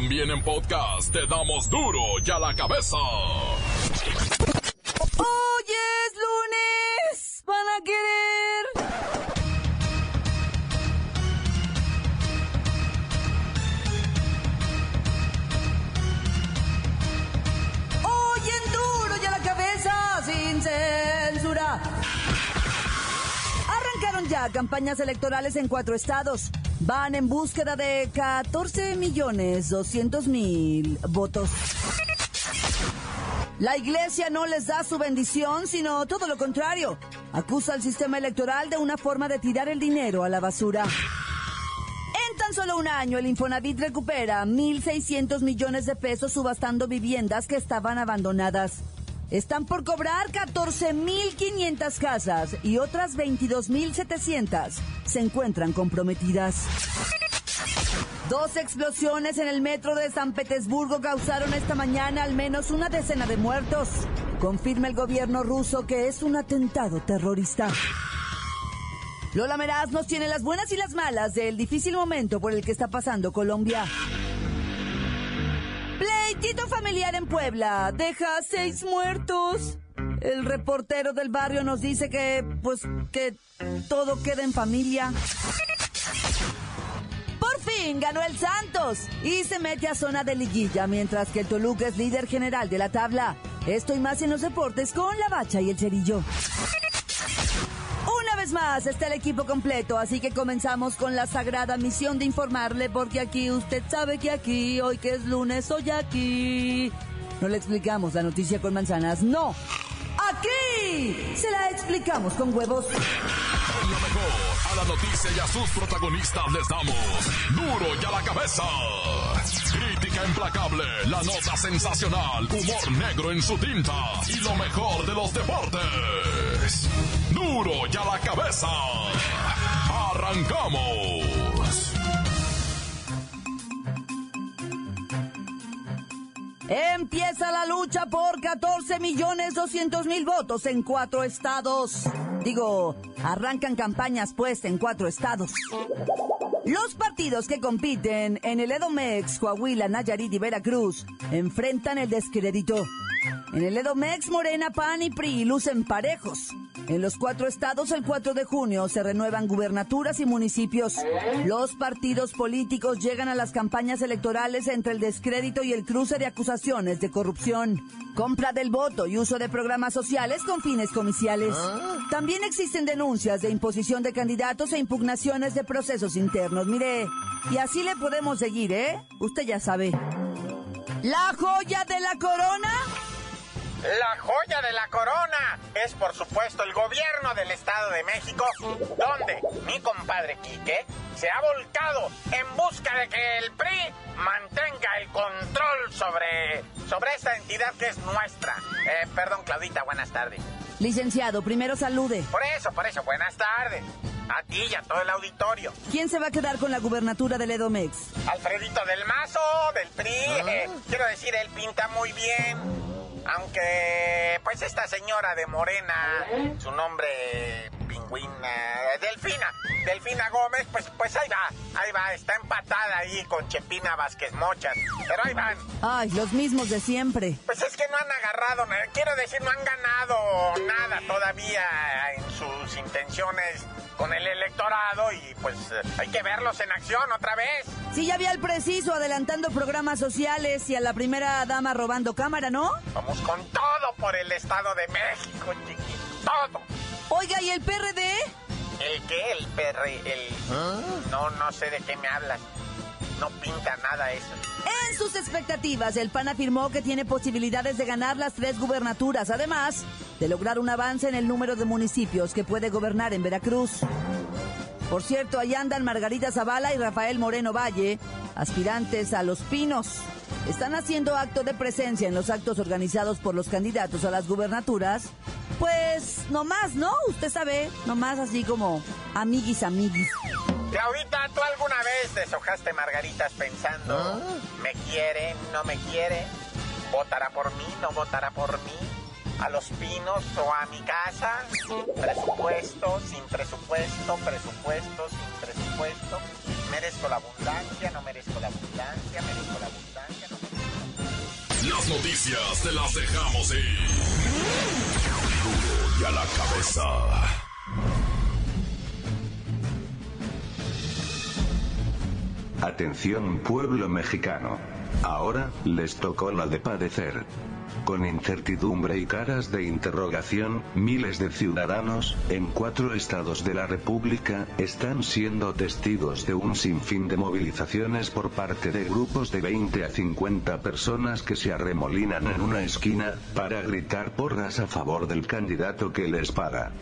También en podcast te damos duro y a la cabeza. Hoy es lunes. Van a querer. Hoy en duro y a la cabeza sin censura. Arrancaron ya campañas electorales en cuatro estados. Van en búsqueda de 14 millones 200 mil votos. La iglesia no les da su bendición, sino todo lo contrario. Acusa al sistema electoral de una forma de tirar el dinero a la basura. En tan solo un año, el Infonavit recupera 1.600 millones de pesos subastando viviendas que estaban abandonadas. Están por cobrar 14.500 casas y otras 22.700 se encuentran comprometidas. Dos explosiones en el metro de San Petersburgo causaron esta mañana al menos una decena de muertos. Confirma el gobierno ruso que es un atentado terrorista. Lola Meraz nos tiene las buenas y las malas del difícil momento por el que está pasando Colombia. Pleitito familiar en Puebla deja seis muertos. El reportero del barrio nos dice que, pues, que todo queda en familia. Por fin ganó el Santos y se mete a zona de liguilla, mientras que el Toluca es líder general de la tabla. Esto y más en los deportes con la bacha y el cerillo. Más está el equipo completo, así que comenzamos con la sagrada misión de informarle, porque aquí usted sabe que aquí, hoy que es lunes, hoy aquí. No le explicamos la noticia con manzanas, no. Aquí se la explicamos con huevos. A la noticia y a sus protagonistas les damos duro y a la cabeza. Crítica implacable, la nota sensacional, humor negro en su tinta y lo mejor de los deportes. Duro y a la cabeza. Arrancamos. Empieza la lucha por 14 millones 200 mil votos en cuatro estados. Digo, arrancan campañas pues en cuatro estados. Los partidos que compiten en el Edomex, Coahuila, Nayarit y Veracruz enfrentan el descrédito. En el Edomex, Morena, PAN y PRI lucen parejos. En los cuatro estados, el 4 de junio, se renuevan gubernaturas y municipios. Los partidos políticos llegan a las campañas electorales entre el descrédito y el cruce de acusaciones de corrupción, compra del voto y uso de programas sociales con fines comiciales. También existen denuncias de imposición de candidatos e impugnaciones de procesos internos. Mire, y así le podemos seguir, ¿eh? Usted ya sabe. La joya de la corona. La joya de la corona es por supuesto el gobierno del Estado de México, donde mi compadre Quique se ha volcado en busca de que el PRI mantenga el control sobre, sobre esta entidad que es nuestra. Eh, perdón, Claudita, buenas tardes. Licenciado, primero salude. Por eso, por eso, buenas tardes. A ti y a todo el auditorio. ¿Quién se va a quedar con la gubernatura del Edomex? Alfredito del Mazo, del PRI. eh, quiero decir, él pinta muy bien. Aunque, pues esta señora de Morena, su nombre pingüina, Delfina, Delfina Gómez, pues, pues ahí va, ahí va, está empatada ahí con Chepina Vázquez Mochas, pero ahí van. Ay, los mismos de siempre. Pues es que no han agarrado, nada, quiero decir, no han ganado nada todavía en sus intenciones con el electorado y pues hay que verlos en acción otra vez. Sí, ya había el preciso adelantando programas sociales y a la primera dama robando cámara, ¿no? Vamos con todo por el Estado de México, chiquito, todo. Oiga, ¿y el PRD? ¿El qué? El perre, el... No, no sé de qué me hablas. No pinta nada eso. En sus expectativas, el PAN afirmó que tiene posibilidades de ganar las tres gubernaturas, además de lograr un avance en el número de municipios que puede gobernar en Veracruz. Por cierto, ahí andan Margarita Zavala y Rafael Moreno Valle, aspirantes a Los Pinos. Están haciendo acto de presencia en los actos organizados por los candidatos a las gubernaturas. Pues, nomás, ¿no? Usted sabe, nomás así como amiguis, amiguis. Claudita, ¿tú alguna vez deshojaste margaritas pensando, ¿me quiere, no me quiere? ¿Votará por mí, no votará por mí? ¿A los pinos o a mi casa? Presupuesto, sin presupuesto, presupuesto, sin presupuesto. ¿Merezco la abundancia, no merezco la abundancia, merezco la abundancia? las noticias te las dejamos ir. A la cabeza. Atención pueblo mexicano. Ahora, les tocó la de padecer. Con incertidumbre y caras de interrogación, miles de ciudadanos, en cuatro estados de la República, están siendo testigos de un sinfín de movilizaciones por parte de grupos de 20 a 50 personas que se arremolinan en una esquina, para gritar porras a favor del candidato que les paga.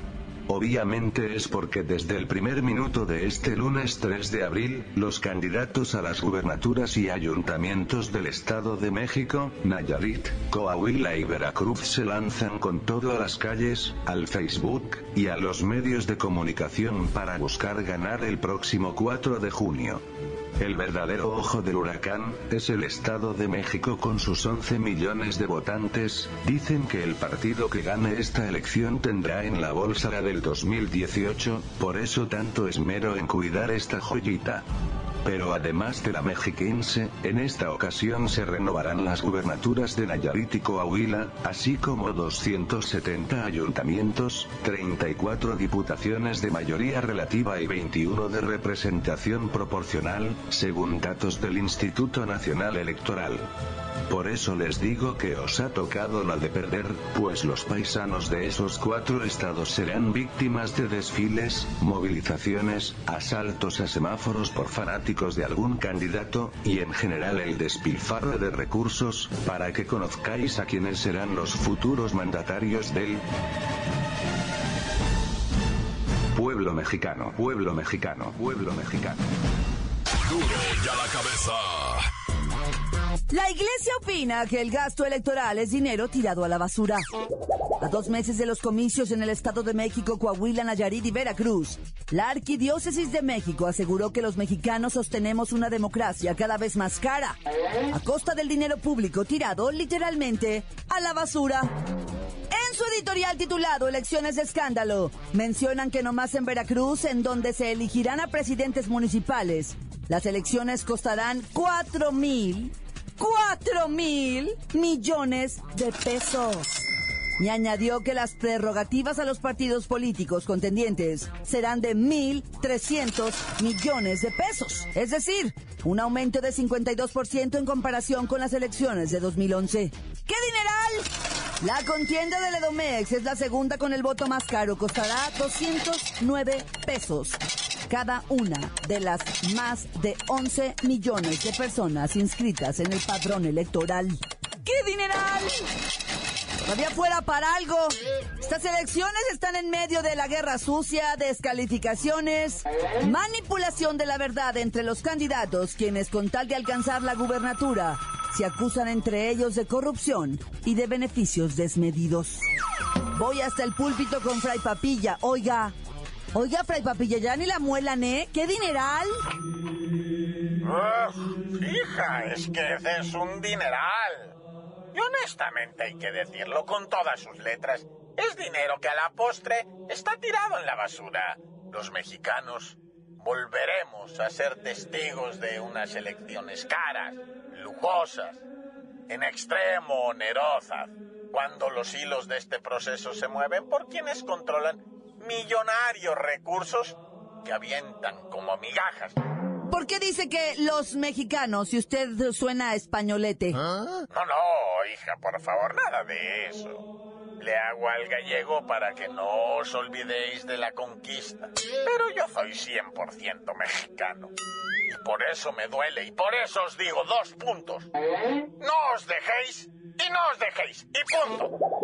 Obviamente es porque desde el primer minuto de este lunes 3 de abril, los candidatos a las gubernaturas y ayuntamientos del Estado de México, Nayarit, Coahuila y Veracruz se lanzan con todo a las calles, al Facebook, y a los medios de comunicación para buscar ganar el próximo 4 de junio. El verdadero ojo del huracán, es el Estado de México con sus 11 millones de votantes, dicen que el partido que gane esta elección tendrá en la bolsa la del 2018, por eso tanto esmero en cuidar esta joyita. Pero además de la mexiquense, en esta ocasión se renovarán las gubernaturas de Nayarit y Coahuila, así como 270 ayuntamientos, 34 diputaciones de mayoría relativa y 21 de representación proporcional, según datos del Instituto Nacional Electoral. Por eso les digo que os ha tocado la de perder, pues los paisanos de esos cuatro estados serán víctimas de desfiles, movilizaciones, asaltos a semáforos por fanáticos de algún candidato, y en general el despilfarro de recursos, para que conozcáis a quienes serán los futuros mandatarios del pueblo mexicano, pueblo mexicano, pueblo mexicano. La iglesia opina que el gasto electoral es dinero tirado a la basura. A dos meses de los comicios en el Estado de México, Coahuila, Nayarit y Veracruz, la Arquidiócesis de México aseguró que los mexicanos sostenemos una democracia cada vez más cara, a costa del dinero público tirado literalmente a la basura. En su editorial titulado Elecciones de Escándalo, mencionan que nomás en Veracruz, en donde se elegirán a presidentes municipales, las elecciones costarán 4 mil 4 mil millones de pesos. Y añadió que las prerrogativas a los partidos políticos contendientes serán de 1.300 millones de pesos. Es decir, un aumento de 52% en comparación con las elecciones de 2011. ¡Qué dineral! La contienda del Edomex es la segunda con el voto más caro. Costará 209 pesos cada una de las más de 11 millones de personas inscritas en el padrón electoral. ¡Qué dineral! Todavía fuera para algo. Estas elecciones están en medio de la guerra sucia, descalificaciones, manipulación de la verdad entre los candidatos, quienes con tal de alcanzar la gubernatura se acusan entre ellos de corrupción y de beneficios desmedidos. Voy hasta el púlpito con Fray Papilla. Oiga, Oiga, Fray Papilla, ya ni la muelan, ¿eh? ¡Qué dineral! Uf, hija, es que es un dineral. Y honestamente hay que decirlo con todas sus letras. Es dinero que a la postre está tirado en la basura. Los mexicanos volveremos a ser testigos de unas elecciones caras, lujosas, en extremo onerosas, cuando los hilos de este proceso se mueven por quienes controlan millonarios recursos que avientan como migajas. ¿Por qué dice que los mexicanos, si usted suena españolete? No, no, hija, por favor, nada de eso. Le hago al gallego para que no os olvidéis de la conquista. Pero yo soy 100% mexicano. Y por eso me duele, y por eso os digo dos puntos. No os dejéis, y no os dejéis, y punto.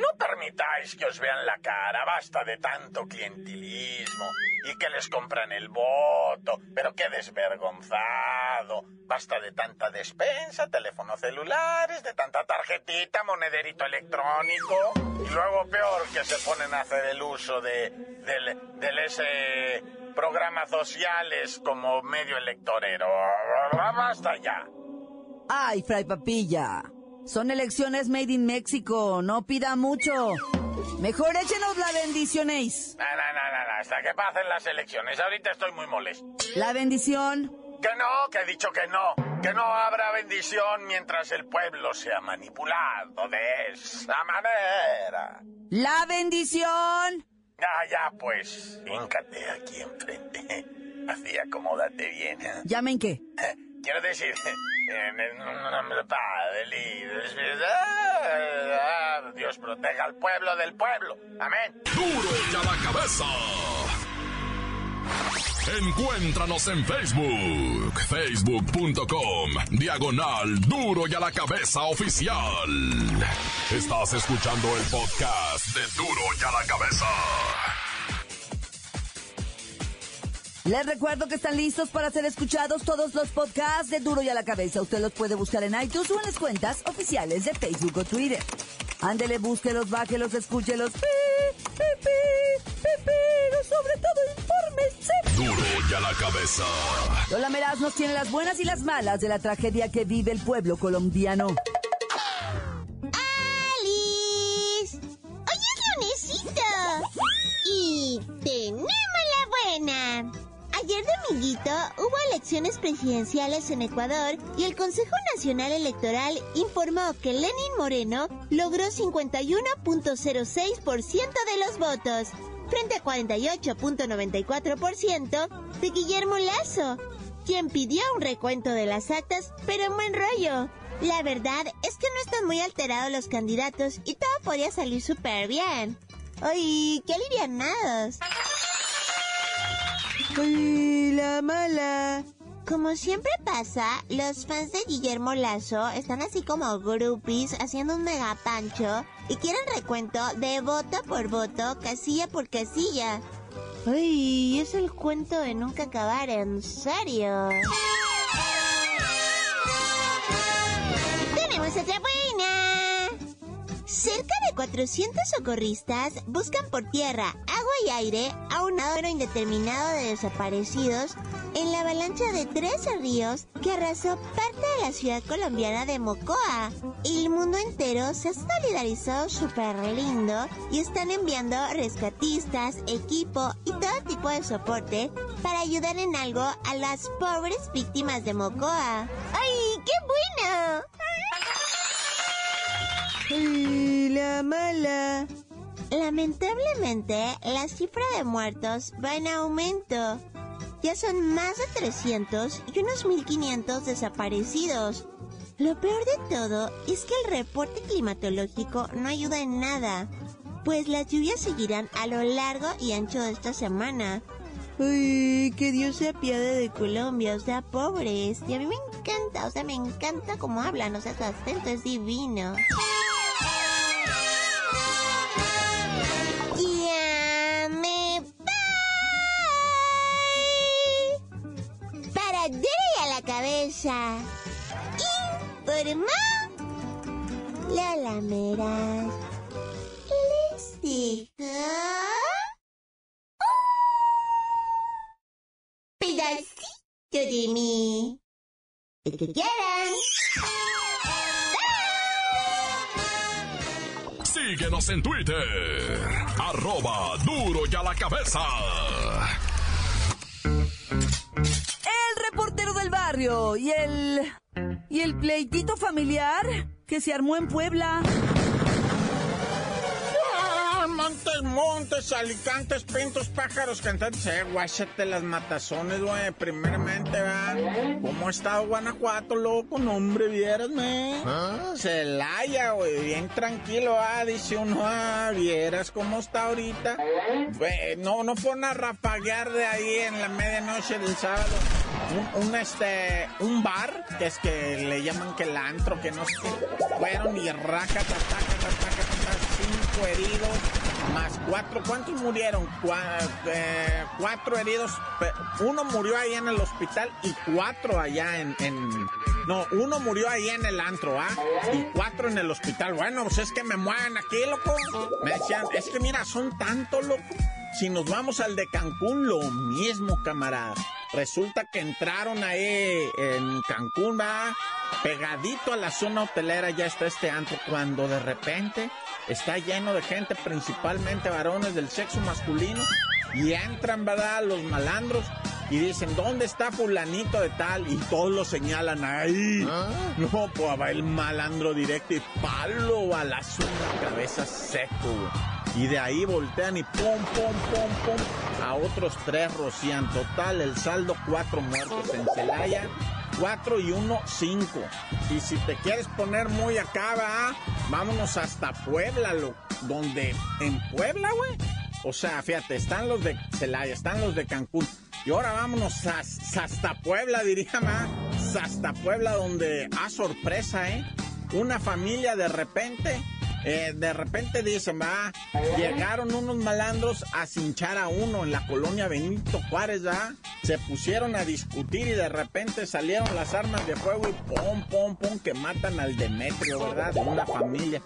No permitáis que os vean la cara, basta de tanto clientelismo y que les compran el voto, pero qué desvergonzado. Basta de tanta despensa, teléfonos celulares, de tanta tarjetita, monederito electrónico y luego peor que se ponen a hacer el uso de del, del ese programas sociales como medio electorero. Basta ya. Ay, Fray Papilla. Son elecciones made in México, no pida mucho. Mejor échenos la bendición, Ace. No, no, no, no, hasta que pasen las elecciones. Ahorita estoy muy molesto. La bendición. Que no, que he dicho que no. que no habrá bendición mientras el pueblo sea manipulado de esa manera. La bendición. Ya, ya, pues, híncate aquí enfrente. Así, acomódate bien. ¿Llamen qué? Quiero decir, Dios proteja al pueblo del pueblo. Amén. Duro y a la cabeza. Encuéntranos en Facebook, facebook.com, diagonal duro y a la cabeza oficial. Estás escuchando el podcast de duro y a la cabeza. Les recuerdo que están listos para ser escuchados todos los podcasts de Duro y a la Cabeza. Usted los puede buscar en iTunes o en las cuentas oficiales de Facebook o Twitter. Ándele, búsquelos, bájelos, escúchelos. Pi, pi, pi, pi, pero sobre todo infórmese. Duro y a la cabeza. Lola Meraz nos tiene las buenas y las malas de la tragedia que vive el pueblo colombiano. Elecciones presidenciales en Ecuador y el Consejo Nacional Electoral informó que Lenin Moreno logró 51.06% de los votos, frente a 48.94% de Guillermo Lazo, quien pidió un recuento de las actas, pero en buen rollo. La verdad es que no están muy alterados los candidatos y todo podía salir súper bien. ¡Ay, qué alivianados! ¡Ay, la mala! Como siempre pasa, los fans de Guillermo Lazo están así como groupies haciendo un mega pancho y quieren recuento de voto por voto, casilla por casilla. ¡Ay, es el cuento de nunca acabar, en serio! ¡Tenemos otra buena! Cerca de 400 socorristas buscan por tierra, agua y aire a un número indeterminado de desaparecidos en la avalancha de tres ríos que arrasó parte de la ciudad colombiana de Mocoa. El mundo entero se ha solidarizado súper lindo y están enviando rescatistas, equipo y todo tipo de soporte para ayudar en algo a las pobres víctimas de Mocoa. ¡Ay, qué bueno! ¡Ay, la mala! Lamentablemente, la cifra de muertos va en aumento. Ya son más de 300 y unos 1500 desaparecidos. Lo peor de todo es que el reporte climatológico no ayuda en nada, pues las lluvias seguirán a lo largo y ancho de esta semana. Ay, que Dios se apiade de Colombia, o sea, pobres. Y a mí me encanta, o sea, me encanta cómo hablan, o sea, su acento es divino. Informó Lola Meras. Les dijo... pedacito de mí. Quieran. Síguenos en Twitter. Arroba duro y a la cabeza. Barrio y el... y el pleitito familiar que se armó en Puebla. Ah, Montes, montes, alicantes, pintos, pájaros, cantantes, eh, guáchate las matazones, güey, primeramente, ¿verdad? ¿Cómo ha estado Guanajuato, loco? No, hombre, vieras, me. Celaya, güey, bien tranquilo, ah, dice uno, ah, vieras cómo está ahorita. Güey, no, no fueron a rapaguear de ahí en la medianoche del sábado. Un, un, este, un bar, que es que le llaman que el antro, que no sé qué. Fueron y raca, taca, cinco heridos, más cuatro. ¿Cuántos murieron? Cua- eh, cuatro heridos. Uno murió ahí en el hospital y cuatro allá en, en- No, uno murió ahí en el antro, ¿ah? Y cuatro en el hospital. Bueno, pues es que me mueven aquí, loco. Me decían, es que mira, son tantos, loco. Si nos vamos al de Cancún, lo mismo, camarada. Resulta que entraron ahí en Cancún, va pegadito a la zona hotelera ya está este antro cuando de repente está lleno de gente, principalmente varones del sexo masculino, y entran, ¿verdad? Los malandros y dicen, ¿dónde está fulanito de tal? Y todos lo señalan ahí. No, pues va el malandro directo y palo a la cabeza seco, Y de ahí voltean y pum, pum, pum, pum. A otros tres rocían. Total, el saldo cuatro muertos en Celaya. Cuatro y uno, cinco. Y si te quieres poner muy acá, ¿va? vámonos hasta Puebla, lo, donde en Puebla, güey. O sea, fíjate, están los de Celaya, están los de Cancún. Y ahora vámonos hasta Puebla, diría más. Hasta Puebla, donde, a ah, sorpresa, ¿eh? Una familia de repente eh, de repente dicen, va, llegaron unos malandros a cinchar a uno en la colonia Benito Juárez, ¿va? Se pusieron a discutir y de repente salieron las armas de fuego y pum, pum, pum, que matan al Demetrio, ¿verdad? De una familia.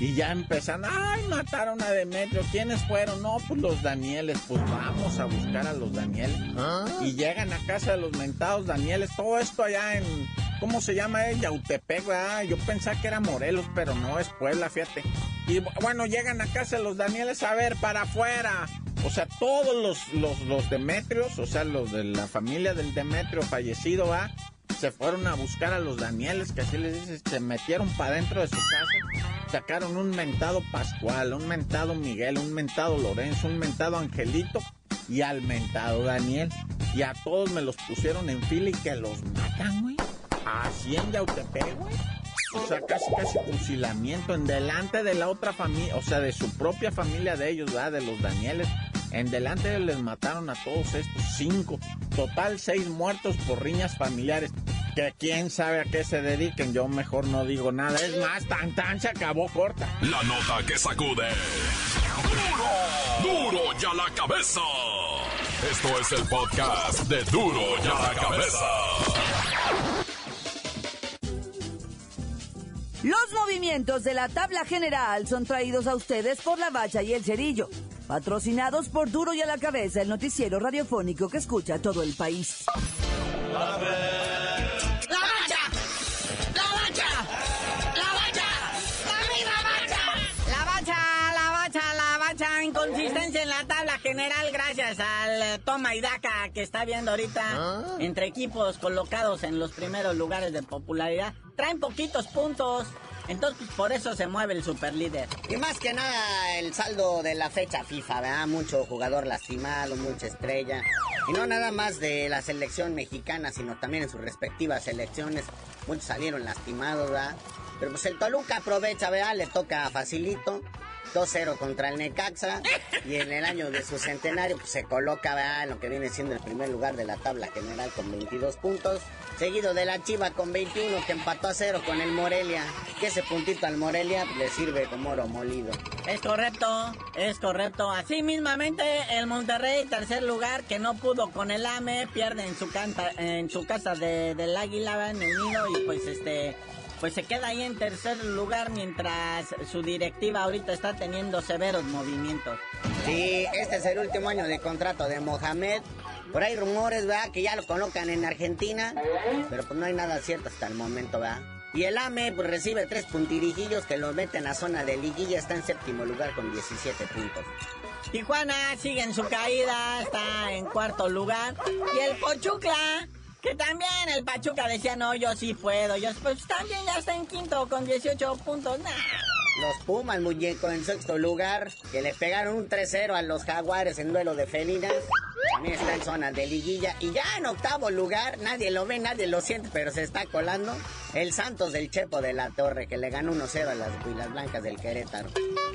Y ya empezaron, ay, mataron a Demetrio. ¿Quiénes fueron? No, pues los Danieles. Pues vamos a buscar a los Danieles. ¿Ah? Y llegan a casa de los mentados Danieles. Todo esto allá en ¿Cómo se llama ella? Yautepec, Yo pensaba que era Morelos, pero no, es Puebla, fíjate. Y bueno, llegan a casa los Danieles a ver para afuera. O sea, todos los, los, los Demetrios, o sea, los de la familia del Demetrio fallecido, ¿va? Se fueron a buscar a los Danieles, que así les dice, se metieron para dentro de su casa. Sacaron un mentado Pascual, un mentado Miguel, un mentado Lorenzo, un mentado Angelito y al mentado Daniel. Y a todos me los pusieron en fila y que los matan, güey. En Yautepec, güey. O sea, casi casi fusilamiento en delante de la otra familia, o sea, de su propia familia de ellos, ¿verdad? De los Danieles. En delante de les mataron a todos estos cinco. Total, seis muertos por riñas familiares. Que quién sabe a qué se dediquen, yo mejor no digo nada. Es más, tan tan se acabó corta. La nota que sacude. ¡Duro! ¡Duro ya la cabeza! Esto es el podcast de Duro ya la cabeza. Los movimientos de la tabla general son traídos a ustedes por la Bacha y el Cerillo, patrocinados por Duro y a la Cabeza, el noticiero radiofónico que escucha todo el país. ¡La Bacha, inconsistencia en la tabla general gracias al toma y daca que está viendo ahorita ¿Ah? entre equipos colocados en los primeros lugares de popularidad traen poquitos puntos. Entonces, pues, por eso se mueve el superlíder. Y más que nada, el saldo de la fecha FIFA, ¿verdad? Mucho jugador lastimado, mucha estrella. Y no nada más de la selección mexicana, sino también en sus respectivas selecciones. Muchos salieron lastimados, ¿verdad? Pero pues el Toluca aprovecha, ¿verdad? Le toca facilito. 2-0 contra el Necaxa y en el año de su centenario pues, se coloca en lo que viene siendo el primer lugar de la tabla general con 22 puntos seguido de la Chiva con 21 que empató a cero con el Morelia. Que ese puntito al Morelia le sirve como oro molido. Es correcto, es correcto. Así mismamente el Monterrey, tercer lugar, que no pudo con el AME, pierde en su, canta, en su casa de, del Águila, en el nido, y pues este... Pues se queda ahí en tercer lugar mientras su directiva ahorita está teniendo severos movimientos. Sí, este es el último año de contrato de Mohamed por ahí rumores, ¿verdad? Que ya lo colocan en Argentina, pero pues no hay nada cierto hasta el momento, ¿verdad? Y el AME pues, recibe tres puntirijillos que lo meten a zona de liguilla, está en séptimo lugar con 17 puntos. Tijuana sigue en su caída, está en cuarto lugar. Y el Pochucla, que también el Pachuca decía, no, yo sí puedo. Yo, pues también ya está en quinto con 18 puntos. Nah. Los Pumas, muñeco, en sexto lugar, que le pegaron un 3-0 a los Jaguares en duelo de felinas. Está en zona de liguilla. Y ya en octavo lugar, nadie lo ve, nadie lo siente, pero se está colando. El Santos del Chepo de la Torre, que le ganó 1-0 a las Huilas Blancas del Querétaro.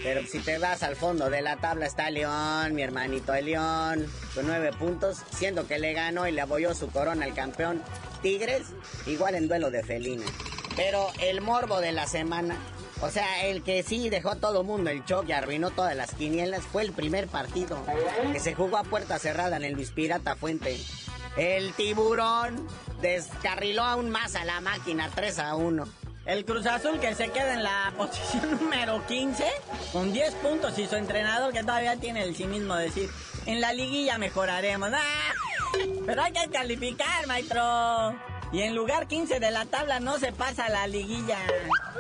Pero si te vas al fondo de la tabla está León, mi hermanito León, con nueve puntos, siendo que le ganó y le apoyó su corona al campeón Tigres, igual en duelo de felina. Pero el morbo de la semana o sea, el que sí dejó todo mundo el choque y arruinó todas las quinielas fue el primer partido que se jugó a puerta cerrada en el Luis Pirata Fuente. El tiburón descarriló aún más a la máquina 3 a 1. El Cruz Azul que se queda en la posición número 15 con 10 puntos y su entrenador que todavía tiene el sí mismo decir, en la liguilla mejoraremos. ¡Ah! Pero hay que calificar, maestro. Y en lugar 15 de la tabla no se pasa la liguilla.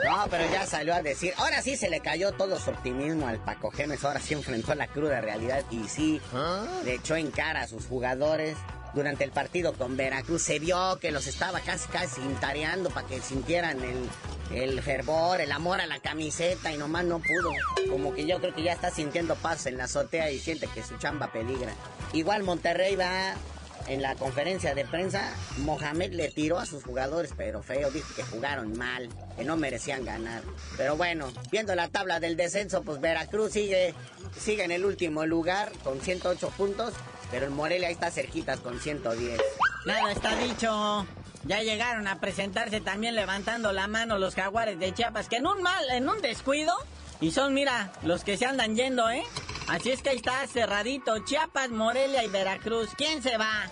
No, pero ya salió a decir, ahora sí se le cayó todo su optimismo al Paco Gemes, ahora sí enfrentó la cruda realidad y sí, ¿Ah? le echó en cara a sus jugadores durante el partido con Veracruz. Se vio que los estaba casi, casi intareando para que sintieran el, el fervor, el amor a la camiseta y nomás no pudo. Como que yo creo que ya está sintiendo paz en la azotea y siente que su chamba peligra. Igual Monterrey va en la conferencia de prensa, Mohamed le tiró a sus jugadores, pero feo, dijo que jugaron mal, que no merecían ganar. Pero bueno, viendo la tabla del descenso, pues Veracruz sigue, sigue en el último lugar con 108 puntos, pero el Morelia ahí está cerquitas con 110. Nada está dicho. Ya llegaron a presentarse también levantando la mano los jaguares de Chiapas, que en un mal, en un descuido, y son, mira, los que se andan yendo, ¿eh? Así es que ahí está cerradito, Chiapas, Morelia y Veracruz. ¿Quién se va?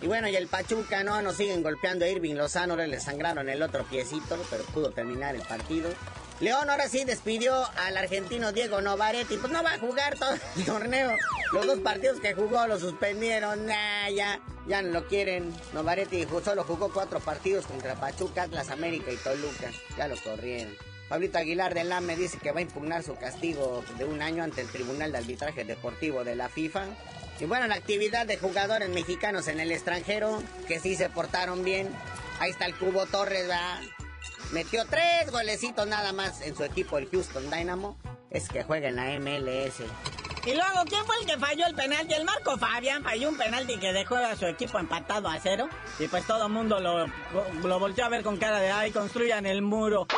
Y bueno, y el Pachuca, ¿no? Nos siguen golpeando a Irving Lozano, ahora le sangraron el otro piecito, pero pudo terminar el partido. León ahora sí despidió al argentino Diego Novaretti, pues no va a jugar todo el torneo. Los dos partidos que jugó lo suspendieron, nah, ya, ya no lo quieren. Novaretti solo jugó cuatro partidos contra Pachuca, Atlas América y Toluca, ya lo corrieron. Pablito Aguilar del AME dice que va a impugnar su castigo de un año ante el Tribunal de Arbitraje Deportivo de la FIFA. Y bueno, la actividad de jugadores mexicanos en el extranjero, que sí se portaron bien. Ahí está el Cubo Torres, ¿verdad? Metió tres golecitos nada más en su equipo, el Houston Dynamo. Es que juega en la MLS. Y luego, ¿quién fue el que falló el penalti? El Marco Fabián falló un penalti que dejó a su equipo empatado a cero. Y pues todo el mundo lo, lo volteó a ver con cara de, ay, construyan el muro.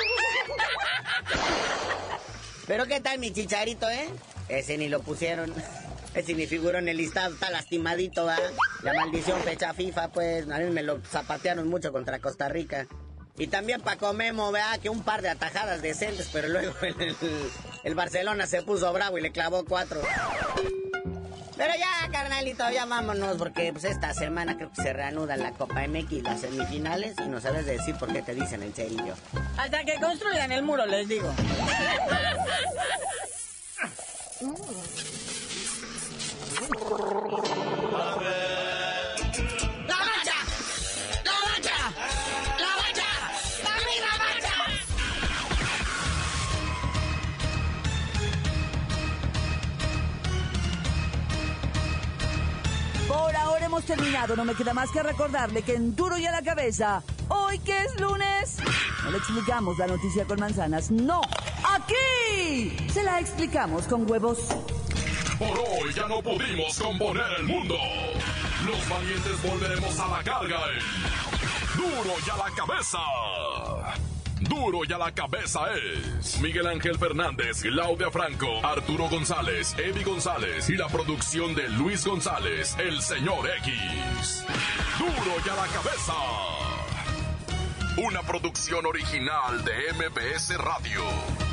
Pero ¿qué tal mi chicharito, eh? Ese ni lo pusieron. Ese ni figuró en el listado, está lastimadito, ¿va? La maldición fecha FIFA, pues, a mí me lo zapatearon mucho contra Costa Rica. Y también Paco Memo, vea que un par de atajadas decentes, pero luego el, el, Barcelona se puso bravo y le clavó cuatro. Pero ya, carnalito, ya vámonos, porque pues esta semana creo que se reanuda la Copa MX, las semifinales, y no sabes decir por qué te dicen el cerillo. Hasta que construyan el muro, les digo. terminado. No me queda más que recordarle que en Duro y a la cabeza, hoy que es lunes, no le explicamos la noticia con manzanas. No, aquí se la explicamos con huevos. Por hoy ya no pudimos componer el mundo. Los valientes volveremos a la carga. en Duro y a la cabeza. Duro y a la cabeza es Miguel Ángel Fernández, Claudia Franco, Arturo González, Evi González y la producción de Luis González, el señor X. Duro y a la cabeza. Una producción original de MBS Radio.